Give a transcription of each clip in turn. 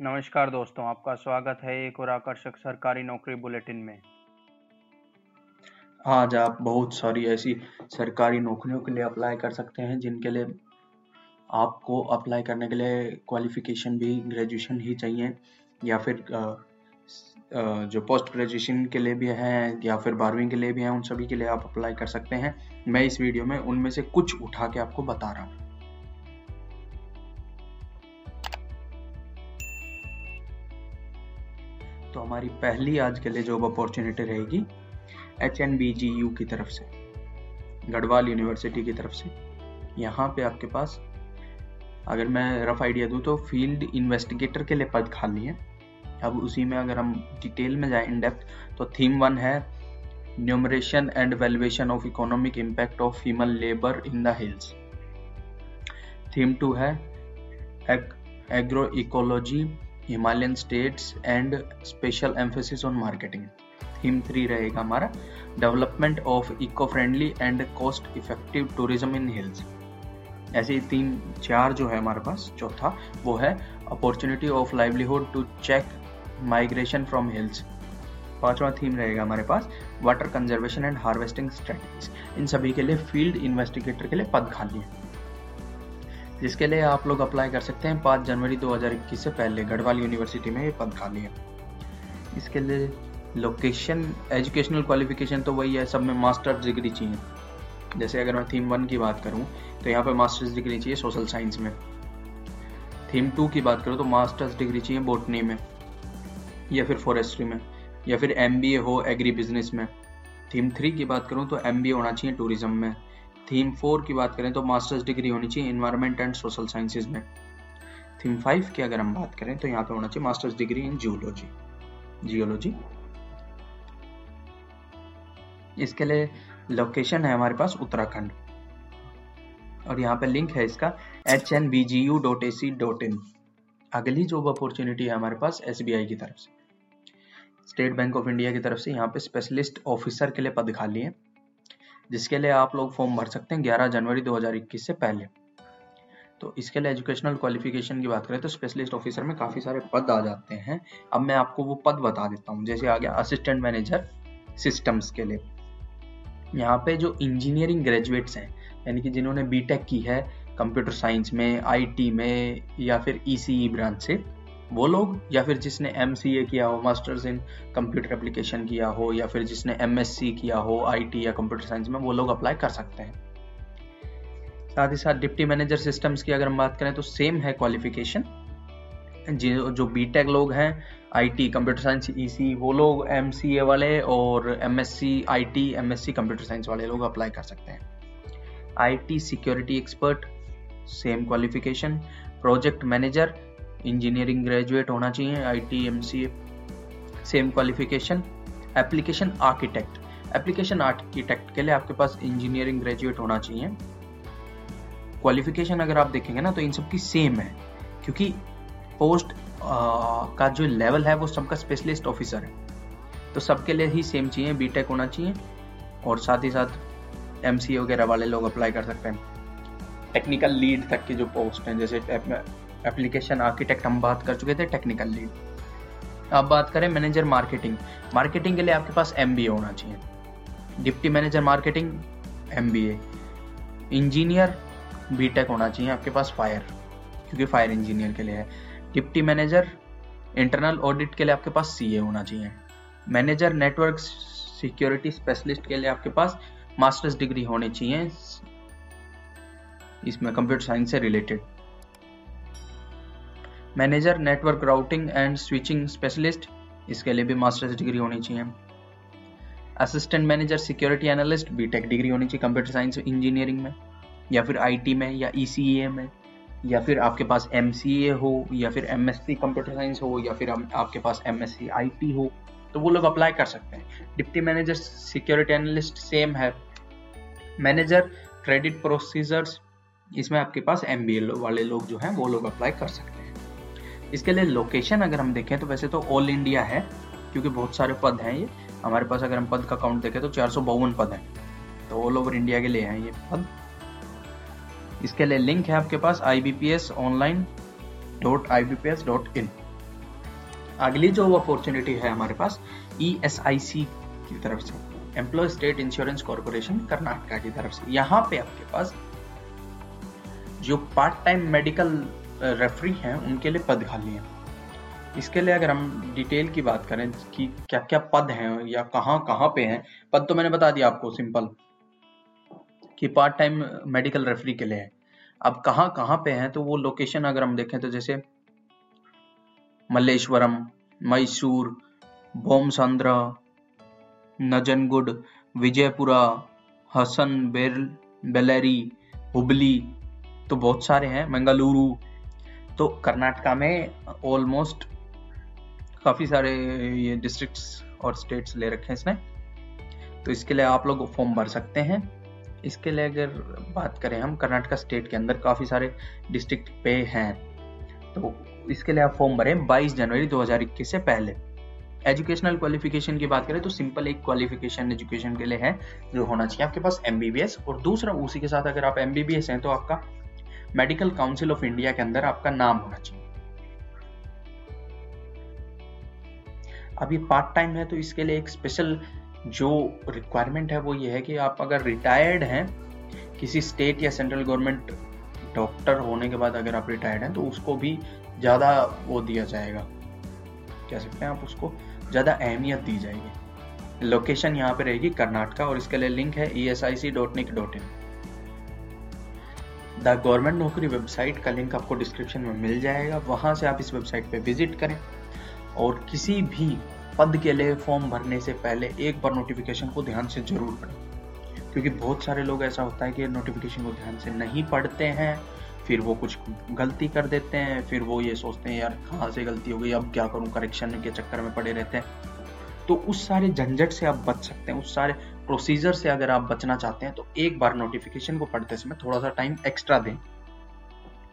नमस्कार दोस्तों, आपका स्वागत है एक और आकर्षक सरकारी नौकरी बुलेटिन में। आज आप बहुत सारी ऐसी सरकारी नौकरियों के लिए अप्लाई कर सकते हैं, जिनके लिए आपको अप्लाई करने के लिए क्वालिफिकेशन भी ग्रेजुएशन ही चाहिए, या फिर जो पोस्ट ग्रेजुएशन के लिए भी हैं, या फिर बारहवीं के लिए भी हैं, उन सभी के लिए आप अप्लाई कर सकते हैं। मैं इस वीडियो में उनमें से कुछ उठा के आपको बता रहा हूँ। तो हमारी पहली आज के लिए जॉब अपॉर्चुनिटी रहेगी H N B G U की तरफ़ से, गढ़वाल यूनिवर्सिटी की तरफ़ से। यहाँ पे आपके पास, अगर मैं रफ आइडिया दूँ तो फ़ील्ड इन्वेस्टिगेटर के लिए पद खाली है। अब उसी में अगर हम डिटेल में जाए इन डेप्थ तो थीम वन है numeration and valuation of economic impact of female labour in the hills theme two है agro ecology Himalayan states and special emphasis on marketing theme three रहेगा हमारा development of eco friendly and cost effective tourism in hills ऐसे ही तीन, चार जो है हमारे पास, चौथा, वो है opportunity of livelihood to check migration from hills पांचवा थीम रहेगा हमारे पास water conservation and harvesting strategies इन सभी के लिए फ़ील्ड इन्वेस्टिगेटर के लिए पद खाली है। जिसके लिए आप लोग अप्लाई कर सकते हैं पाँच जनवरी 2021 से पहले, गढ़वाल यूनिवर्सिटी में ये पद खाली है। इसके लिए लोकेशन एजुकेशनल क्वालिफिकेशन तो वही है, सब में मास्टर्स डिग्री चाहिए। जैसे अगर मैं थीम वन की बात करूँ तो यहाँ पे मास्टर्स डिग्री चाहिए सोशल साइंस में। थीम टू की बात करूँ तो मास्टर्स डिग्री चाहिए बोटनी में, या फिर फॉरेस्ट्री में, या फिर एमबीए हो एग्री बिज़नेस में। थीम थ्री की बात करूँ तो एमबीए होना चाहिए टूरिज़्म में। थीम फोर की बात करें तो मास्टर्स डिग्री होनी चाहिए इन्वायरमेंट एंड सोशल साइंसेज में। थीम फाइव की अगर हम बात करें तो यहाँ पे होना चाहिए masters degree in geology geology इसके लिए लोकेशन है हमारे पास उत्तराखंड। और यहाँ पे लिंक है इसका H N B G U dot A C dot in अगली जॉब अपॉर्चुनिटी है हमारे पास एस बी आई की तरफ़ से। स्टेट बैंक ऑफ़ इंडिया की तरफ़ से यहाँ पे स्पेशलिस्ट ऑफिसर के लिए पद खाली है। जिसके लिए आप लोग फॉर्म भर सकते हैं 11 जनवरी 2021 से पहले। तो इसके लिए एजुकेशनल क्वालिफिकेशन की बात करें तो स्पेशलिस्ट ऑफिसर में काफ़ी सारे पद आ जाते हैं। अब मैं आपको वो पद बता देता हूँ, जैसे आ गया असिस्टेंट मैनेजर सिस्टम्स के लिए। यहाँ पे जो इंजीनियरिंग ग्रेजुएट्स हैं, यानी कि जिन्होंने बीटेक की है कंप्यूटर साइंस में आईटी में या फिर ईसीई ब्रांच से वो लोग, या फिर जिसने MCA किया हो मास्टर्स इन कंप्यूटर एप्लीकेशन किया हो, या फिर जिसने MSC किया हो आईटी या कंप्यूटर साइंस में, वो लोग अप्लाई कर सकते हैं। साथ ही साथ डिप्टी मैनेजर सिस्टम्स की अगर हम बात करें तो सेम है क्वालिफिकेशन जो जो बीटेक लोग हैं आईटी कंप्यूटर साइंस ईसी वो लोग MCA वाले और M S C I T M S C computer science वाले लोग अप्लाई कर सकते हैं। IT security expert same qualification project manager engineering graduate होना चाहिए I T M C A same qualification application architect application architect के लिए आपके पास इंजीनियरिंग ग्रेजुएट होना चाहिए। क्वालिफिकेशन अगर आप देखेंगे ना तो इन सब की सेम है, क्योंकि पोस्ट का जो लेवल है, वो सबका स्पेशलिस्ट ऑफिसर है। तो सबके लिए ही सेम चाहिए बीटेक होना चाहिए, और साथ ही साथ एम सी वगैरह वाले लोग अप्लाई कर सकते हैं। टेक्निकल लीड तक की जो पोस्ट हैं, जैसे एप्लीकेशन आर्किटेक्ट हम बात कर चुके थे टेक्निकल लीड अब बात करें मैनेजर मार्केटिंग मार्केटिंग के लिए आपके पास एमबीए होना चाहिए। Deputy manager marketing MBA engineer BTech होना चाहिए, आपके पास फायर क्योंकि फायर इंजीनियर के लिए है। डिप्टी मैनेजर इंटरनल ऑडिट के लिए आपके पास सीए होना चाहिए। मैनेजर नेटवर्क सिक्योरिटी स्पेशलिस्ट के लिए आपके पास मास्टर्स डिग्री होनी चाहिए। इसमें कंप्यूटर साइंस से related manager, network routing and switching specialist. इसके लिए भी मास्टर्स डिग्री होनी चाहिए। Assistant manager, security analyst, BTech degree होनी चाहिए कंप्यूटर साइंस इंजीनियरिंग में, या फिर आईटी में, या ईसीए में, या फिर आपके पास एमसीए हो, या फिर एमएससी कंप्यूटर साइंस हो, या फिर आपके पास एम एस हो तो वो लोग अप्लाई कर सकते हैं। Deputy manager, security analyst same है। मैनेजर क्रेडिट प्रोसीजर्स इसमें आपके पास एमबीए वाले लोग जो हैं, वो लोग अप्लाई कर सकते हैं। इसके लिए लोकेशन अगर हम देखें तो वैसे तो ऑल इंडिया है, क्योंकि बहुत सारे पद हैं ये। हमारे पास अगर हम पद का काउंट देखें तो चार पद हैं। तो ऑल ओवर इंडिया के लिए हैं ये पद। इसके लिए लिंक है आपके पास I B P S online dot I B P S dot in अगली जो अपॉर्चुनिटी है हमारे पास ई एस आई सी की तरफ़ से employ state insurance corporation Karnataka की तरफ़ से। यहाँ पे आपके पास जो पार्ट टाइम मेडिकल रेफरी हैं, उनके लिए पद खाली हैं। इसके लिए अगर हम डिटेल की बात करें कि क्या क्या पद हैं या कहाँ कहाँ पे हैं, पद तो मैंने बता दिया आपको सिंपल कि पार्ट टाइम मेडिकल रेफरी के लिए है। अब कहाँ कहाँ पे हैं तो वो लोकेशन अगर हम देखें तो जैसे मल्लेश्वरम, मैसूर, बोमसंद्र, नजनगुड, विजयपुरा, हसन बेर बेलेरी, हुबली तो बहुत सारे हैं, मंगलुरु तो कर्नाटका में ऑलमोस्ट काफ़ी सारे ये डिस्ट्रिक्ट्स और स्टेट्स ले रखे हैं इसने। तो इसके लिए आप लोग फॉर्म भर सकते हैं। इसके लिए अगर बात करें हम, कर्नाटका स्टेट के अंदर काफ़ी सारे डिस्ट्रिक्ट पे हैं। तो इसके लिए आप फॉर्म भरें 22 जनवरी 2021 से पहले। एजुकेशनल क्वालिफिकेशन की बात करें तो सिंपल एक क्वालिफिकेशन एजुकेशन के लिए है, जो होना चाहिए। आपके पास एमबीबीएस और दूसरा उसी के साथ अगर आप एमबीबीएस हैं तो आपका मेडिकल काउंसिल ऑफ़ इंडिया के अंदर आपका नाम होना चाहिए। अभी पार्ट टाइम है तो इसके लिए एक स्पेशल जो रिक्वायरमेंट है वो ये है कि आप अगर रिटायर्ड हैं, किसी स्टेट या सेंट्रल गवर्नमेंट डॉक्टर होने के बाद अगर आप रिटायर्ड हैं तो उसको भी ज़्यादा वो दिया जाएगा। कह सकते हैं आप उसको ज़्यादा अहमियत दी जाएगी। लोकेशन यहाँ पे रहेगी कर्नाटका और इसके लिए लिंक है E S I C dot nic dot in the government Naukri website का लिंक आपको डिस्क्रिप्शन में मिल जाएगा। वहाँ से आप इस वेबसाइट पर विज़िट करें और किसी भी पद के लिए फॉर्म भरने से पहले एक बार नोटिफिकेशन को ध्यान से ज़रूर पढ़ें। क्योंकि बहुत सारे लोग ऐसा होता है कि नोटिफिकेशन को ध्यान से नहीं पढ़ते हैं, फिर वो कुछ गलती कर देते हैं, फिर वो ये सोचते हैं, यार, कहाँ से गलती हो गई? अब क्या करूँ? करेक्शन के चक्कर में पड़े रहते हैं। तो उस सारे झंझट से आप बच सकते हैं, उस सारे प्रोसीजर से अगर आप बचना चाहते हैं तो एक बार नोटिफिकेशन को पढ़ते समय थोड़ा सा टाइम एक्स्ट्रा दें।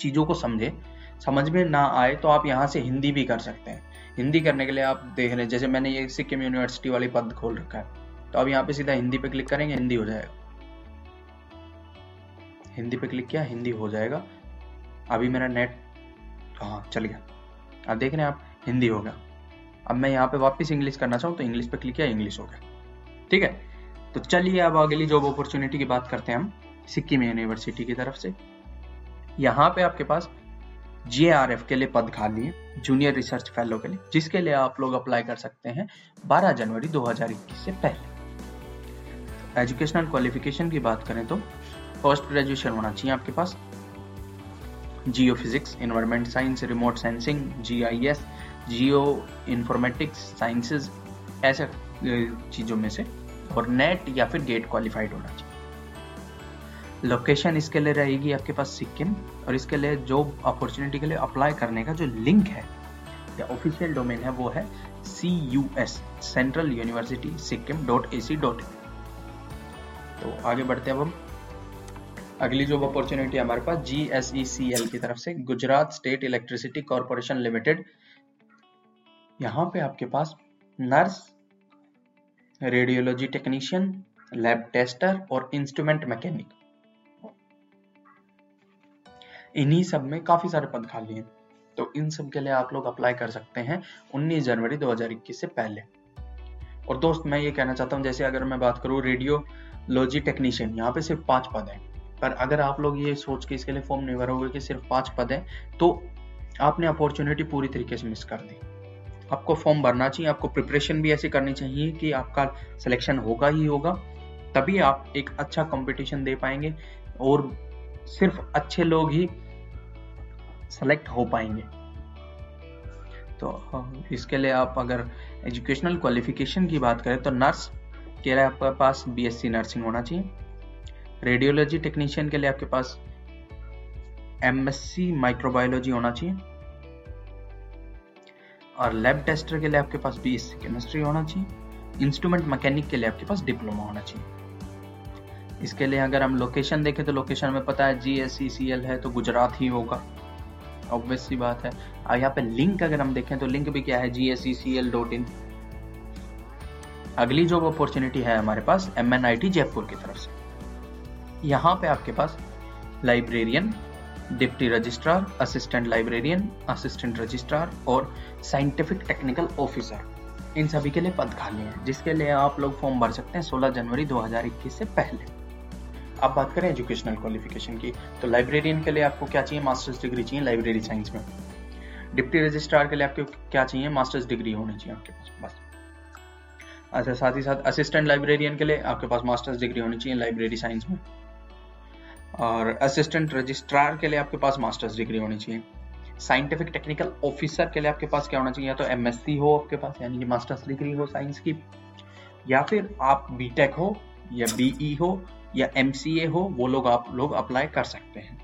चीज़ों को समझें। समझ में ना आए तो आप यहाँ से हिंदी भी कर सकते हैं। हिंदी करने के लिए आप देख रहे हैं जैसे मैंने ये सिक्किम यूनिवर्सिटी वाली पद खोल रखा है तो आप यहाँ पे सीधा हिंदी पे क्लिक करेंगे, हिंदी हो जाएगा। हिंदी पे क्लिक किया, हिंदी हो जाएगा। अभी मेरा नेट हाँ चल गया। अब देख रहे हैं आप, हिंदी हो गया। अब मैं यहाँ पे वापस इंग्लिश करना चाहूँ तो इंग्लिश पे क्लिक किया इंग्लिश हो गया। ठीक है? तो चलिए अब अगली जॉब अपॉर्चुनिटी की बात करते हैं हम, सिक्किम यूनिवर्सिटी की तरफ़ से। यहाँ पे आपके पास जी के लिए पद खाली है जूनियर रिसर्च फेलो के लिए, जिसके लिए आप लोग अप्लाई कर सकते हैं 12 जनवरी 2021 से पहले। एजुकेशनल क्वालिफिकेशन की बात करें तो पोस्ट ग्रेजुएशन होना चाहिए आपके पास। Geophysics environment science remote sensing G I S geoinformatics sciences ऐसे चीज़ों में से और नेट या फिर गेट क्वालिफाइड होना चाहिए। लोकेशन इसके लिए रहेगी आपके पास सिक्किम और इसके लिए जॉब अपॉर्चुनिटी के लिए अप्लाई करने का जो लिंक है, या ऑफिशियल डोमेन है, वो है C U S central university Sikkim dot A C dot तो आगे बढ़ते हैं अब हम। अगली जॉब अपॉर्चुनिटी हमारे पास G S E C L की तरफ़ से, Gujarat state electricity corporation limited यहाँ पे आपके पास nurse radiology technician lab tester और इंस्ट्रूमेंट मैकेनिक इन्हीं सब में काफ़ी सारे पद खाली हैं। तो इन सब के लिए आप लोग अप्लाई कर सकते हैं 19 जनवरी 2021 से पहले। और दोस्त, मैं ये कहना चाहता हूँ, जैसे अगर मैं बात करूँ रेडियोलॉजी टेक्नीशियन यहाँ पे सिर्फ़ पाँच पद हैं। पर अगर आप लोग ये सोच के इसके लिए फॉर्म नहीं भरोगे कि सिर्फ़ पाँच पद हैं तो आपने अपॉर्चुनिटी पूरी तरीके से मिस कर दी। आपको फॉर्म भरना चाहिए, आपको प्रिपरेशन भी ऐसी करनी चाहिए कि आपका सिलेक्शन होगा ही होगा, तभी आप एक अच्छा कंपटीशन दे पाएँगे और सिर्फ़ अच्छे लोग ही सेलेक्ट हो पाएँगे। तो इसके लिए आप अगर एजुकेशनल क्वालिफिकेशन की बात करें तो नर्स के लिए आपके पास बीएससी नर्सिंग होना चाहिए। रेडियोलॉजी टेक्नीशियन के लिए आपके पास एमएससी माइक्रोबायोलॉजी होना चाहिए। और लैब टेस्टर के लिए आपके पास बीएससी केमिस्ट्री होना चाहिए इंस्ट्रूमेंट मैकेनिक के लिए आपके पास डिप्लोमा होना चाहिए। इसके लिए अगर हम लोकेशन देखें तो लोकेशन में पता है जी एस सी एल है तो गुजरात ही होगा। ऑब्वियस सी बात है। और यहाँ पे लिंक अगर हम देखें तो लिंक भी क्या है? G S C C L dot in अगली जॉब अपॉर्चुनिटी है हमारे पास M N I T Jaipur की तरफ़ से। यहाँ पे आपके पास librarian deputy registrar, assistant librarian, assistant registrar और साइंटिफिक टेक्निकल ऑफिसर। इन सभी के लिए पद खाली हैं, जिसके लिए आप लोग फॉर्म भर सकते हैं 16 जनवरी 2021 से पहले। अब बात करें एजुकेशनल क्वालिफिकेशन की तो लाइब्रेरियन के लिए आपको क्या चाहिए? मास्टर्स डिग्री चाहिए लाइब्रेरी साइंस में। डिप्टी रजिस्ट्रार के लिए आपको क्या चाहिए? मास्टर्स डिग्री होनी चाहिए आपके पास, बस। अच्छा साथ ही साथ असिस्टेंट लाइब्रेरियन के लिए आपके पास मास्टर्स डिग्री होनी चाहिए लाइब्रेरी साइंस में। और असिस्टेंट रजिस्ट्रार के लिए आपके पास मास्टर्स डिग्री होनी चाहिए। साइंटिफिक टेक्निकल ऑफिसर के लिए आपके पास क्या होना चाहिए? या तो एमएससी हो आपके पास, यानी कि मास्टर्स डिग्री हो साइंस की, या फिर आप बीटेक हो, या बीई e हो, या एमसीए हो, वो लोग आप लोग अप्लाई कर सकते हैं।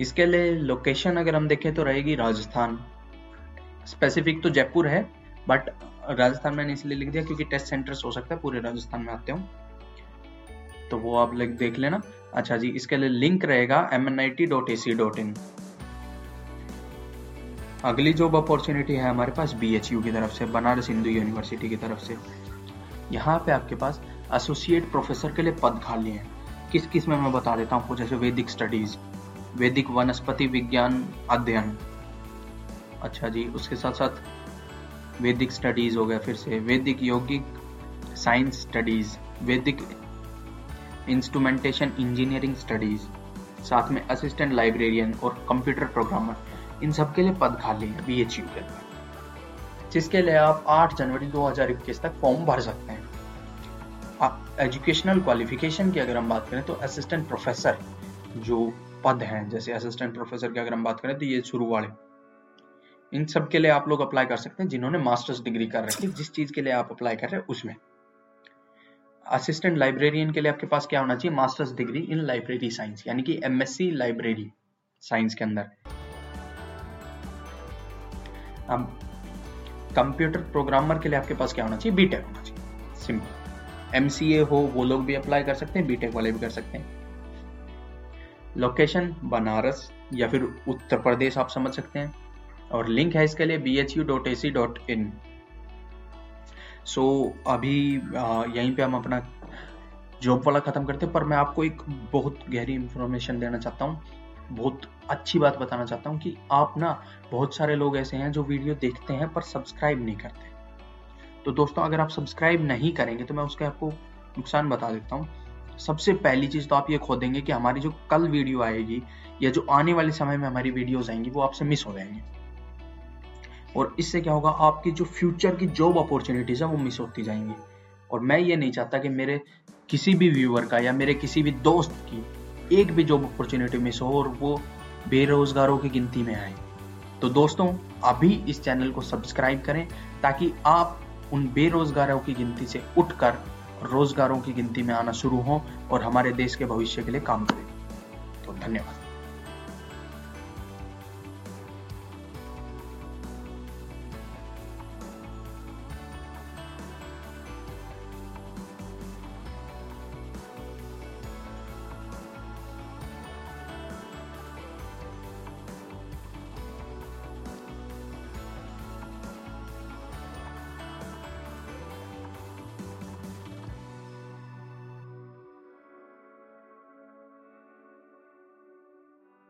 इसके लिए लोकेशन अगर हम देखें तो रहेगी राजस्थान। स्पेसिफिक तो जयपुर है बट राजस्थान मैंने इसलिए लिख दिया क्योंकि टेस्ट सेंटर्स हो सकता है, पूरे राजस्थान में आते हो। तो वो आप लोग देख लेना। अच्छा जी, इसके लिए लिंक रहेगा M N I T dot A C dot in अगली जॉब अपॉर्चुनिटी है हमारे पास बी एच यू की तरफ़ से, बनारस हिंदू यूनिवर्सिटी की तरफ़ से। यहाँ पे आपके पास एसोसिएट प्रोफेसर के लिए पद खाली हैं। किस किसमें मैं बता देता हूँ जैसे वैदिक स्टडीज़ वैदिक वनस्पति विज्ञान अध्ययन। अच्छा जी, उसके साथ साथ वैदिक स्टडीज़ हो गया फिर से। वैदिक यौगिक साइंस स्टडीज़ वैदिक इंस्ट्रूमेंटेशन इंजीनियरिंग स्टडीज़ साथ में असिस्टेंट लाइब्रेरियन और कंप्यूटर प्रोग्रामर इन सब के लिए पद खाली हैं बी एच यू के जिसके लिए आप 8 जनवरी 2021 तक फॉर्म भर सकते हैं। एजुकेशनल क्वालिफिकेशन की अगर हम बात करें तो असिस्टेंट प्रोफेसर जो पद हैं, जैसे असिस्टेंट प्रोफेसर की अगर हम बात करें तो ये शुरू वाले। इन सब के लिए आप लोग अप्लाई कर सकते हैं, जिन्होंने मास्टर्स डिग्री कर रखी है, जिस चीज़ के लिए आप अप्लाई कर रहे हैं, उसमें। असिस्टेंट लाइब्रेरियन के लिए आपके पास क्या होना चाहिए? Masters degree in library science यानी कि एमएससी लाइब्रेरी साइंस के अंदर। अब कंप्यूटर प्रोग्रामर के लिए आपके पास क्या होना चाहिए? बीटेक होना चाहिए। सिंपल एमसीए हो, वो लोग भी अप्लाई कर सकते हैं बीटेक वाले भी कर सकते हैं। लोकेशन बनारस या फिर उत्तर प्रदेश आप समझ सकते हैं। और लिंक है इसके लिए B H U dot A C dot in so अभी यहीं पे हम अपना जॉब वाला ख़त्म करते हैं, पर मैं आपको एक बहुत गहरी इंफॉर्मेशन देना चाहता हूँ। बहुत अच्छी बात बताना चाहता हूँ कि आप ना, बहुत सारे लोग ऐसे हैं जो वीडियो देखते हैं, पर सब्सक्राइब नहीं करते। तो दोस्तों, अगर आप सब्सक्राइब नहीं करेंगे तो मैं उसके आपको नुकसान बता देता हूँ। सबसे पहली चीज़ तो आप ये खो देंगे कि हमारी जो कल वीडियो आएगी, या जो आने वाले समय में हमारी वीडियोस आएँगी, वो आपसे मिस हो जाएँगे। और इससे क्या होगा, आपकी जो फ्यूचर की जॉब अपॉर्चुनिटीज़ है, वो मिस होती जाएँगी। और मैं ये नहीं चाहता कि मेरे किसी भी व्यूअर का या मेरे किसी भी दोस्त की एक भी जॉब अपॉर्चुनिटी मिस हो और वो बेरोजगारों की गिनती में आए। तो दोस्तों, अभी इस चैनल को सब्सक्राइब करें ताकि आप उन बेरोजगारों की गिनती से उठकर रोजगारों की गिनती में आना शुरू हो और हमारे देश के भविष्य के लिए काम करें। तो धन्यवाद।